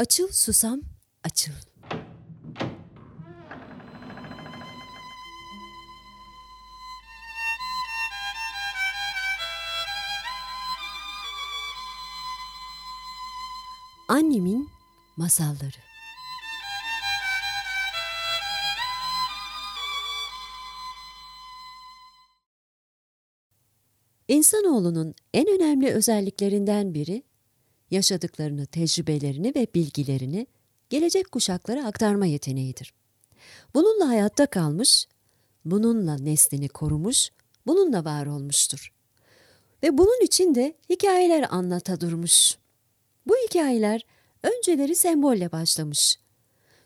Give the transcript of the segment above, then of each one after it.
Açıl susam, açıl. Annemin masalları. İnsanoğlunun en önemli özelliklerinden biri yaşadıklarını, tecrübelerini ve bilgilerini gelecek kuşaklara aktarma yeteneğidir. Bununla hayatta kalmış, bununla neslini korumuş, bununla var olmuştur. Ve bunun için de hikayeler anlata durmuş. Bu hikayeler önceleri sembolle başlamış.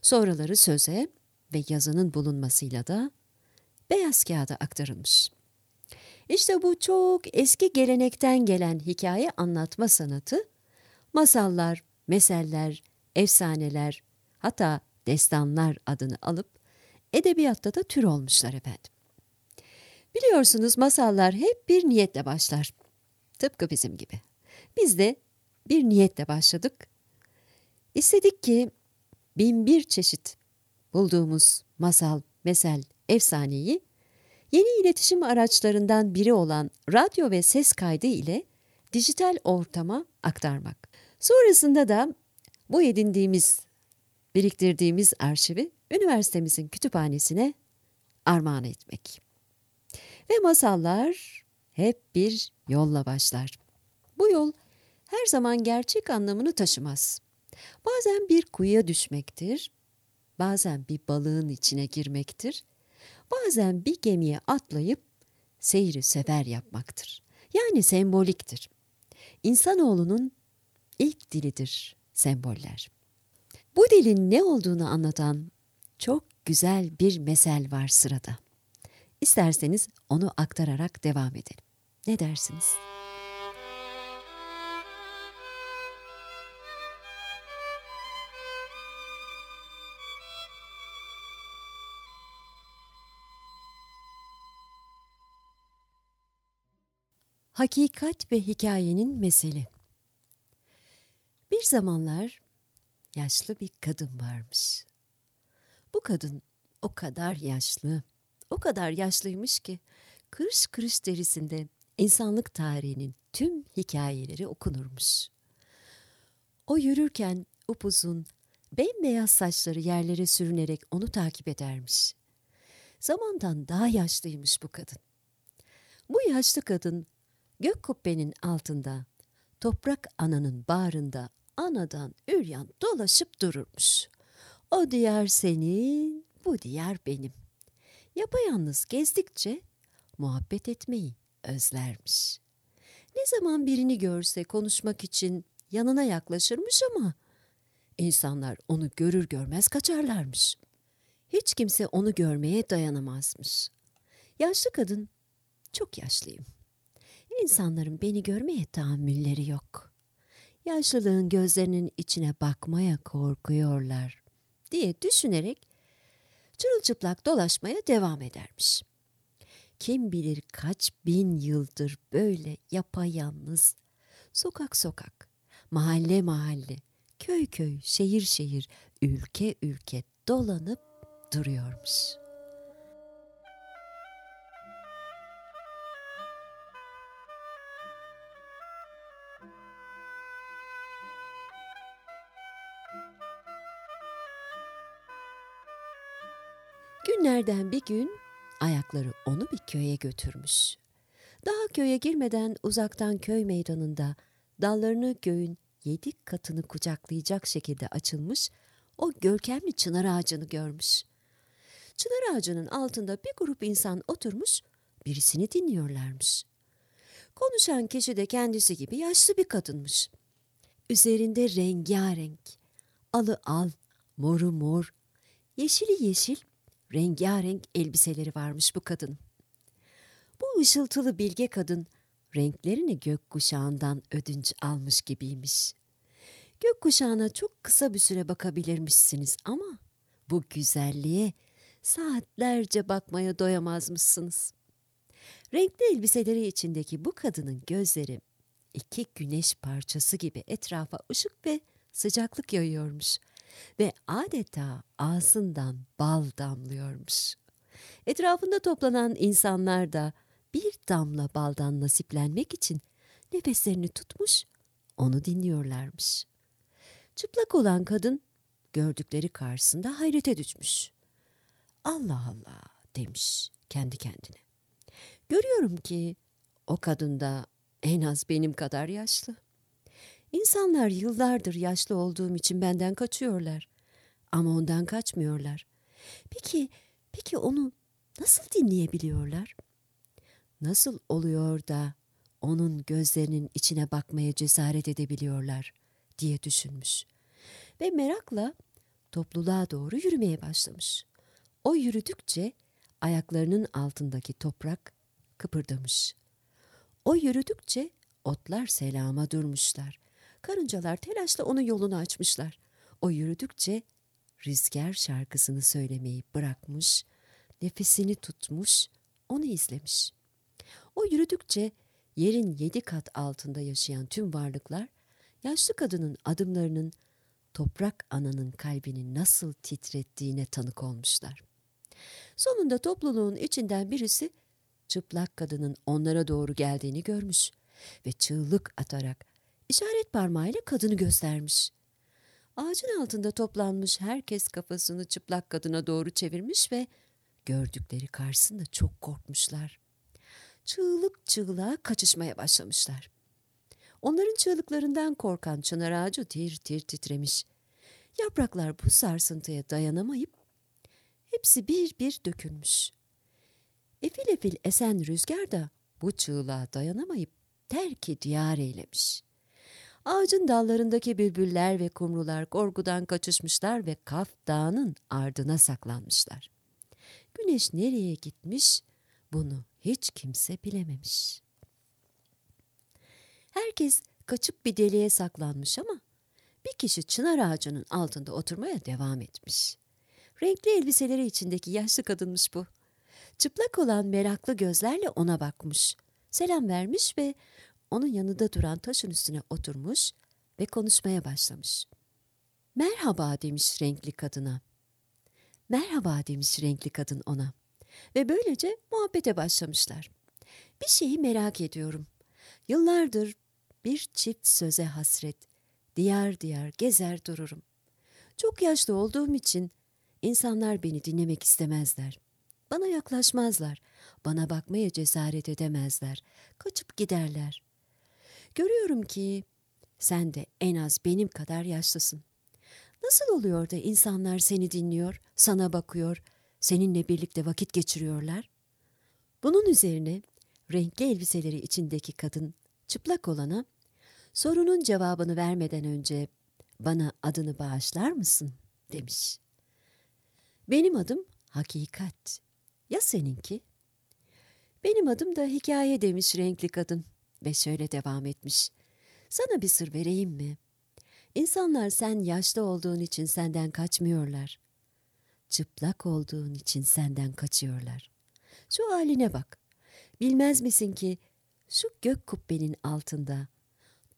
Sonraları söze ve yazının bulunmasıyla da beyaz kağıda aktarılmış. İşte bu çok eski gelenekten gelen hikaye anlatma sanatı, masallar, meseller, efsaneler, hatta destanlar adını alıp edebiyatta da tür olmuşlar efendim. Biliyorsunuz masallar hep bir niyetle başlar. Tıpkı bizim gibi. Biz de bir niyetle başladık. İstedik ki bin bir çeşit bulduğumuz masal, mesel, efsaneyi yeni iletişim araçlarından biri olan radyo ve ses kaydı ile dijital ortama aktarmak. Sonrasında da bu edindiğimiz, biriktirdiğimiz arşivi üniversitemizin kütüphanesine armağan etmek. Ve masallar hep bir yolla başlar. Bu yol her zaman gerçek anlamını taşımaz. Bazen bir kuyuya düşmektir, bazen bir balığın içine girmektir, bazen bir gemiye atlayıp seyri sefer yapmaktır. Yani semboliktir. İnsanoğlunun ilk dilidir semboller. Bu dilin ne olduğunu anlatan çok güzel bir mesel var sırada. İsterseniz onu aktararak devam edelim. Ne dersiniz? Hakikat ve hikayenin meseli. Bir zamanlar yaşlı bir kadın varmış. Bu kadın o kadar yaşlı, o kadar yaşlıymış ki kırış kırış derisinde insanlık tarihinin tüm hikayeleri okunurmuş. O yürürken upuzun, bembeyaz saçları yerlere sürünerek onu takip edermiş. Zamandan daha yaşlıymış bu kadın. Bu yaşlı kadın gök kubbenin altında, toprak ananın bağrında anadan üryan dolaşıp dururmuş. O diyar senin, bu diyar benim. Yapayalnız gezdikçe muhabbet etmeyi özlermiş. Ne zaman birini görse konuşmak için yanına yaklaşırmış ama insanlar onu görür görmez kaçarlarmış. Hiç kimse onu görmeye dayanamazmış. Yaşlı kadın, çok yaşlıyım. İnsanların beni görmeye tahammülleri yok. Yaşlılığın gözlerinin içine bakmaya korkuyorlar diye düşünerek çırılçıplak dolaşmaya devam edermiş. Kim bilir kaç bin yıldır böyle yapayalnız, sokak sokak, mahalle mahalle, köy köy, şehir şehir, ülke ülke dolanıp duruyormuş.'' Günlerden bir gün ayakları onu bir köye götürmüş. Daha köye girmeden uzaktan köy meydanında dallarını göğün yedi katını kucaklayacak şekilde açılmış o görkemli çınar ağacını görmüş. Çınar ağacının altında bir grup insan oturmuş birisini dinliyorlarmış. Konuşan kişi de kendisi gibi yaşlı bir kadınmış. Üzerinde rengarenk, alı al, moru mor, yeşili yeşil rengarenk elbiseleri varmış bu kadın. Bu ışıltılı bilge kadın renklerini gökkuşağından ödünç almış gibiymiş. Gökkuşağına çok kısa bir süre bakabilirmişsiniz ama bu güzelliğe saatlerce bakmaya doyamazmışsınız. Renkli elbiseleri içindeki bu kadının gözleri iki güneş parçası gibi etrafa ışık ve sıcaklık yayıyormuş ve adeta ağzından bal damlıyormuş. Etrafında toplanan insanlar da bir damla baldan nasiplenmek için nefeslerini tutmuş, onu dinliyorlarmış. Çıplak olan kadın gördükleri karşısında hayrete düşmüş. Allah Allah demiş kendi kendine. Görüyorum ki o kadın da en az benim kadar yaşlı. İnsanlar yıllardır yaşlı olduğum için benden kaçıyorlar. Ama ondan kaçmıyorlar. Peki, peki onu nasıl dinleyebiliyorlar? Nasıl oluyor da onun gözlerinin içine bakmaya cesaret edebiliyorlar diye düşünmüş. Ve merakla topluluğa doğru yürümeye başlamış. O yürüdükçe ayaklarının altındaki toprak kıpırdamış. O yürüdükçe otlar selama durmuşlar. Karıncalar telaşla onun yolunu açmışlar. O yürüdükçe rüzgar şarkısını söylemeyi bırakmış, nefesini tutmuş, onu izlemiş. O yürüdükçe yerin yedi kat altında yaşayan tüm varlıklar, yaşlı kadının adımlarının toprak ananın kalbini nasıl titrettiğine tanık olmuşlar. Sonunda topluluğun içinden birisi çıplak kadının onlara doğru geldiğini görmüş ve çığlık atarak işaret parmağıyla kadını göstermiş. Ağacın altında toplanmış herkes kafasını çıplak kadına doğru çevirmiş ve gördükleri karşısında çok korkmuşlar. Çığlık çığlığa kaçışmaya başlamışlar. Onların çığlıklarından korkan çınar ağacı tir tir titremiş. Yapraklar bu sarsıntıya dayanamayıp hepsi bir bir dökülmüş. Efil efil esen rüzgar da bu çığlığa dayanamayıp terki diyar eylemiş. Ağacın dallarındaki bülbüller ve kumrular korkudan kaçışmışlar ve Kaf Dağı'nın ardına saklanmışlar. Güneş nereye gitmiş bunu hiç kimse bilememiş. Herkes kaçıp bir deliğe saklanmış ama bir kişi çınar ağacının altında oturmaya devam etmiş. Renkli elbiseleri içindeki yaşlı kadınmış bu. Çıplak olan meraklı gözlerle ona bakmış. Selam vermiş ve onun yanında duran taşın üstüne oturmuş ve konuşmaya başlamış. Merhaba demiş renkli kadına. Merhaba demiş renkli kadın ona. Ve böylece muhabbete başlamışlar. Bir şeyi merak ediyorum. Yıllardır bir çift söze hasret, diyar diyar gezer dururum. Çok yaşlı olduğum için insanlar beni dinlemek istemezler. Bana yaklaşmazlar, bana bakmaya cesaret edemezler, kaçıp giderler. Görüyorum ki sen de en az benim kadar yaşlısın. Nasıl oluyor da insanlar seni dinliyor, sana bakıyor, seninle birlikte vakit geçiriyorlar? Bunun üzerine renkli elbiseleri içindeki kadın çıplak olana sorunun cevabını vermeden önce bana adını bağışlar mısın demiş. Benim adım Hakikat. Ya seninki? Benim adım da hikaye demiş renkli kadın ve şöyle devam etmiş. Sana bir sır vereyim mi? İnsanlar sen yaşlı olduğun için senden kaçmıyorlar. Çıplak olduğun için senden kaçıyorlar. Şu haline bak. Bilmez misin ki şu gök kubbenin altında,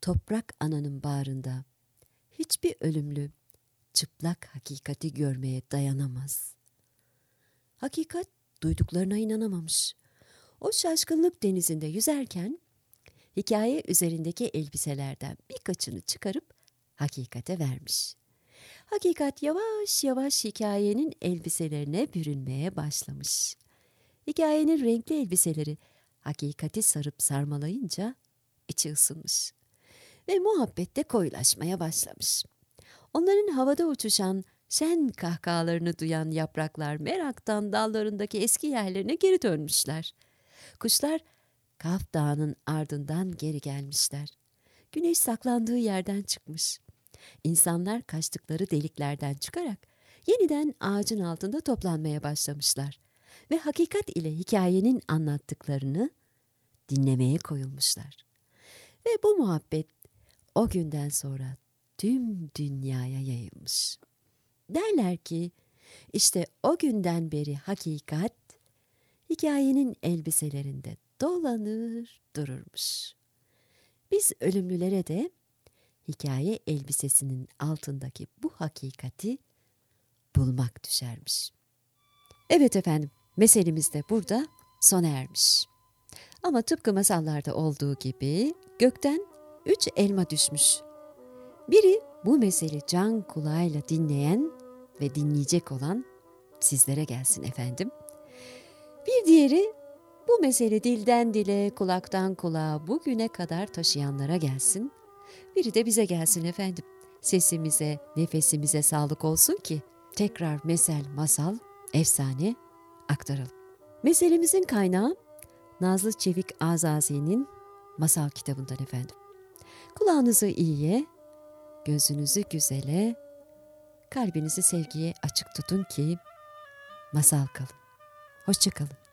toprak ananın bağrında hiçbir ölümlü çıplak hakikati görmeye dayanamaz. Hakikat duyduklarına inanamamış. O şaşkınlık denizinde yüzerken hikaye üzerindeki elbiselerden birkaçını çıkarıp hakikate vermiş. Hakikat yavaş yavaş hikayenin elbiselerine bürünmeye başlamış. Hikayenin renkli elbiseleri hakikati sarıp sarmalayınca içi ısınmış ve muhabbette koyulaşmaya başlamış. Onların havada uçuşan şen kahkahalarını duyan yapraklar meraktan dallarındaki eski yerlerine geri dönmüşler. Kuşlar Kaf Dağı'nın ardından geri gelmişler. Güneş saklandığı yerden çıkmış. İnsanlar kaçtıkları deliklerden çıkarak yeniden ağacın altında toplanmaya başlamışlar ve hakikat ile hikayenin anlattıklarını dinlemeye koyulmuşlar. Ve bu muhabbet o günden sonra tüm dünyaya yayılmış. Derler ki işte o günden beri hakikat hikayenin elbiselerinde dolanır dururmuş. Biz ölümlülere de hikaye elbisesinin altındaki bu hakikati bulmak düşermiş. Evet efendim, meselemiz de burada sona ermiş. Ama tıpkı masallarda olduğu gibi gökten üç elma düşmüş. Biri bu meseli can kulağıyla dinleyen ve dinleyecek olan sizlere gelsin efendim. Bir diğeri bu mesele dilden dile, kulaktan kulağa bugüne kadar taşıyanlara gelsin. Biri de bize gelsin efendim. Sesimize, nefesimize sağlık olsun ki tekrar mesel, masal, efsane aktaralım. Meselemizin kaynağı Nazlı Çevik Azazi'nin masal kitabından efendim. Kulağınızı iyiye, gözünüzü güzele, kalbinizi sevgiye açık tutun ki masal kalın. Hoşçakalın.